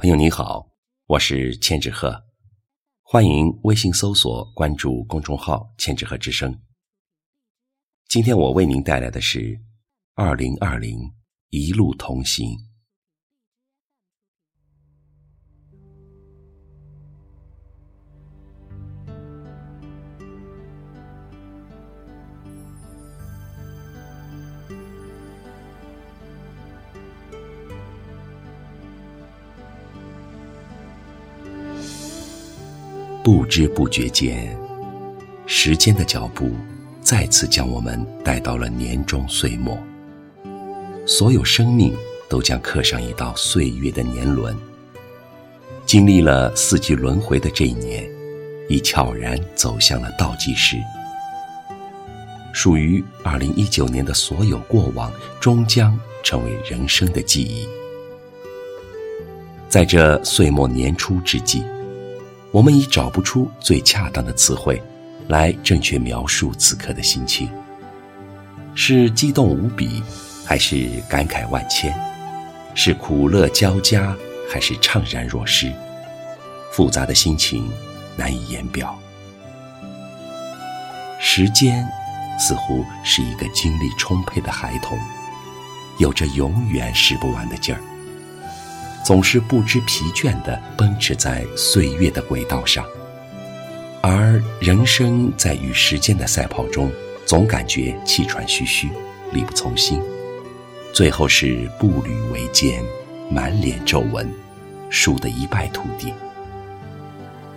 朋友你好，我是千纸鹤，欢迎微信搜索关注公众号“千纸鹤之声”。今天我为您带来的是二零二零一路同行。不知不觉间，时间的脚步再次将我们带到了年终岁末。所有生命都将刻上一道岁月的年轮。经历了四季轮回的这一年，已悄然走向了倒计时。属于二零一九年的所有过往，终将成为人生的记忆。在这岁末年初之际。我们已找不出最恰当的词汇，来正确描述此刻的心情。是激动无比，还是感慨万千？是苦乐交加，还是怅然若失？复杂的心情难以言表。时间似乎是一个精力充沛的孩童，有着永远使不完的劲儿。总是不知疲倦地奔驰在岁月的轨道上，而人生在与时间的赛跑中，总感觉气喘吁吁，力不从心，最后是步履维艰，满脸皱纹，输得一败涂地。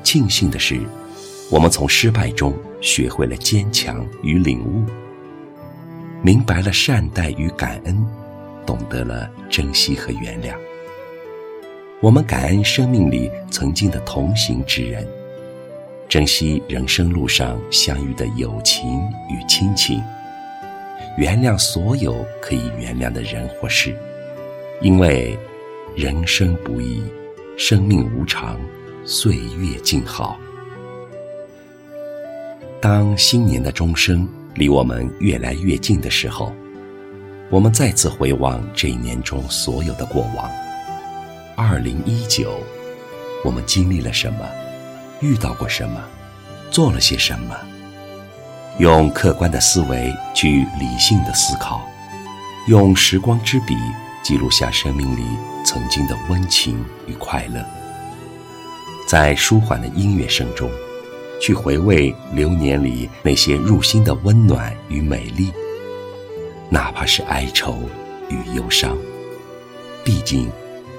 庆幸的是，我们从失败中学会了坚强与领悟，明白了善待与感恩，懂得了珍惜和原谅。我们感恩生命里曾经的同行之人，珍惜人生路上相遇的友情与亲情，原谅所有可以原谅的人或事，因为人生不易，生命无常，岁月静好。当新年的钟声离我们越来越近的时候，我们再次回望这一年中所有的过往。二零一九，我们经历了什么？遇到过什么？做了些什么？用客观的思维去理性的思考，用时光之笔记录下生命里曾经的温情与快乐。在舒缓的音乐声中，去回味流年里那些入心的温暖与美丽，哪怕是哀愁与忧伤，毕竟。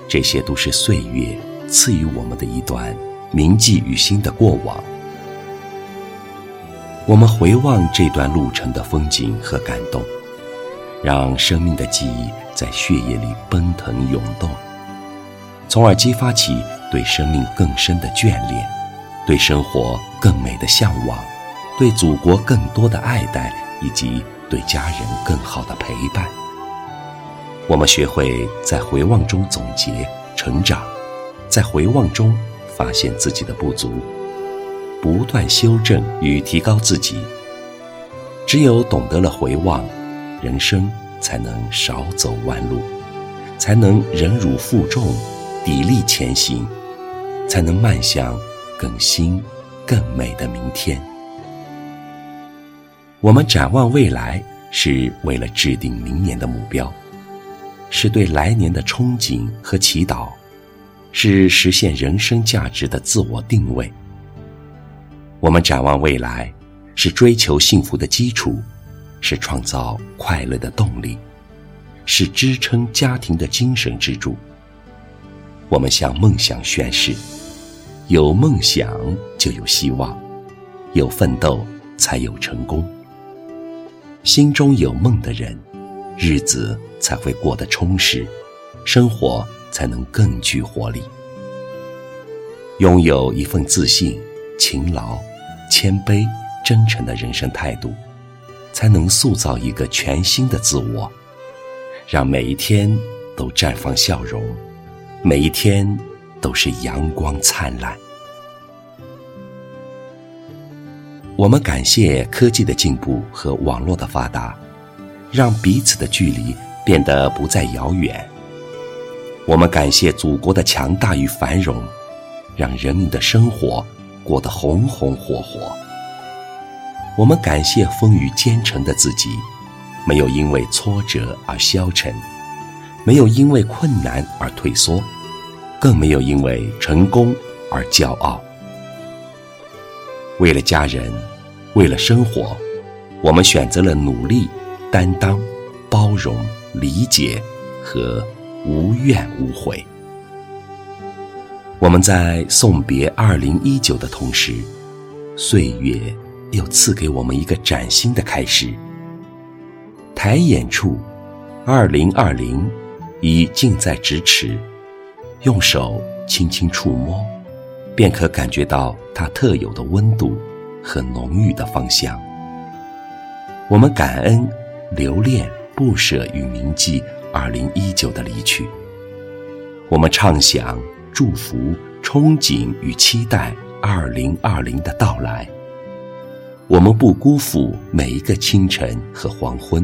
这些都是岁月赐予我们的一段铭记于心的过往。我们回望这段路程的风景和感动，让生命的记忆在血液里奔腾涌动，从而激发起对生命更深的眷恋，对生活更美的向往，对祖国更多的爱戴，以及对家人更好的陪伴。我们学会在回望中总结成长，在回望中发现自己的不足，不断修正与提高自己。只有懂得了回望，人生才能少走弯路，才能忍辱负重，砥砺前行，才能迈向更新、更美的明天。我们展望未来，是为了制定明年的目标。是对来年的憧憬和祈祷，是实现人生价值的自我定位。我们展望未来，是追求幸福的基础，是创造快乐的动力，是支撑家庭的精神支柱。我们向梦想宣誓：有梦想就有希望，有奋斗才有成功。心中有梦的人。日子才会过得充实，生活才能更具活力。拥有一份自信、勤劳、谦卑、真诚的人生态度，才能塑造一个全新的自我，让每一天都绽放笑容，每一天都是阳光灿烂。我们感谢科技的进步和网络的发达。让彼此的距离变得不再遥远。我们感谢祖国的强大与繁荣，让人民的生活过得红红火火。我们感谢风雨兼程的自己，没有因为挫折而消沉，没有因为困难而退缩，更没有因为成功而骄傲。为了家人，为了生活，我们选择了努力、担当、包容、理解和。无怨无悔。我们在送别二零一九的同时，岁月又赐给我们一个崭新的开始。抬眼处，二零二零已近在咫尺，用手轻轻触摸，便可感觉到它特有的温度和浓郁的芳香。我们感恩、留恋、不舍与铭记。二零一九的离去，我们畅想、祝福、憧憬与期待二零二零的到来。我们不辜负每一个清晨和黄昏，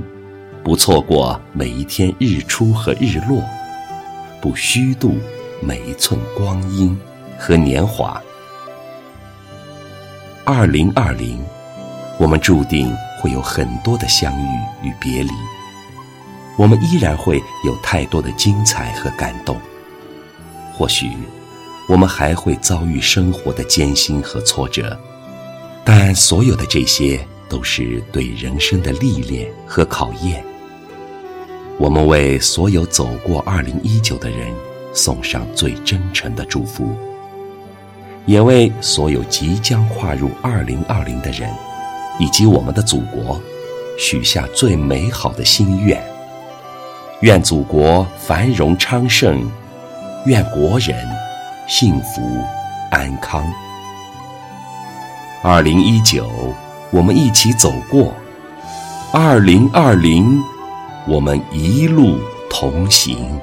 不错过每一天日出和日落，不虚度每一寸光阴和年华。二零二零，我们注定会有很多的相遇与别离。我们依然会有太多的精彩和感动，或许我们还会遭遇生活的艰辛和挫折，但所有的这些都是对人生的历练和考验。我们为所有走过二零一九的人送上最真诚的祝福，也为所有即将跨入二零二零的人以及我们的祖国许下最美好的心愿。愿祖国繁荣昌盛，愿国人幸福安康。二零一九，我们一起走过；二零二零，我们一路同行。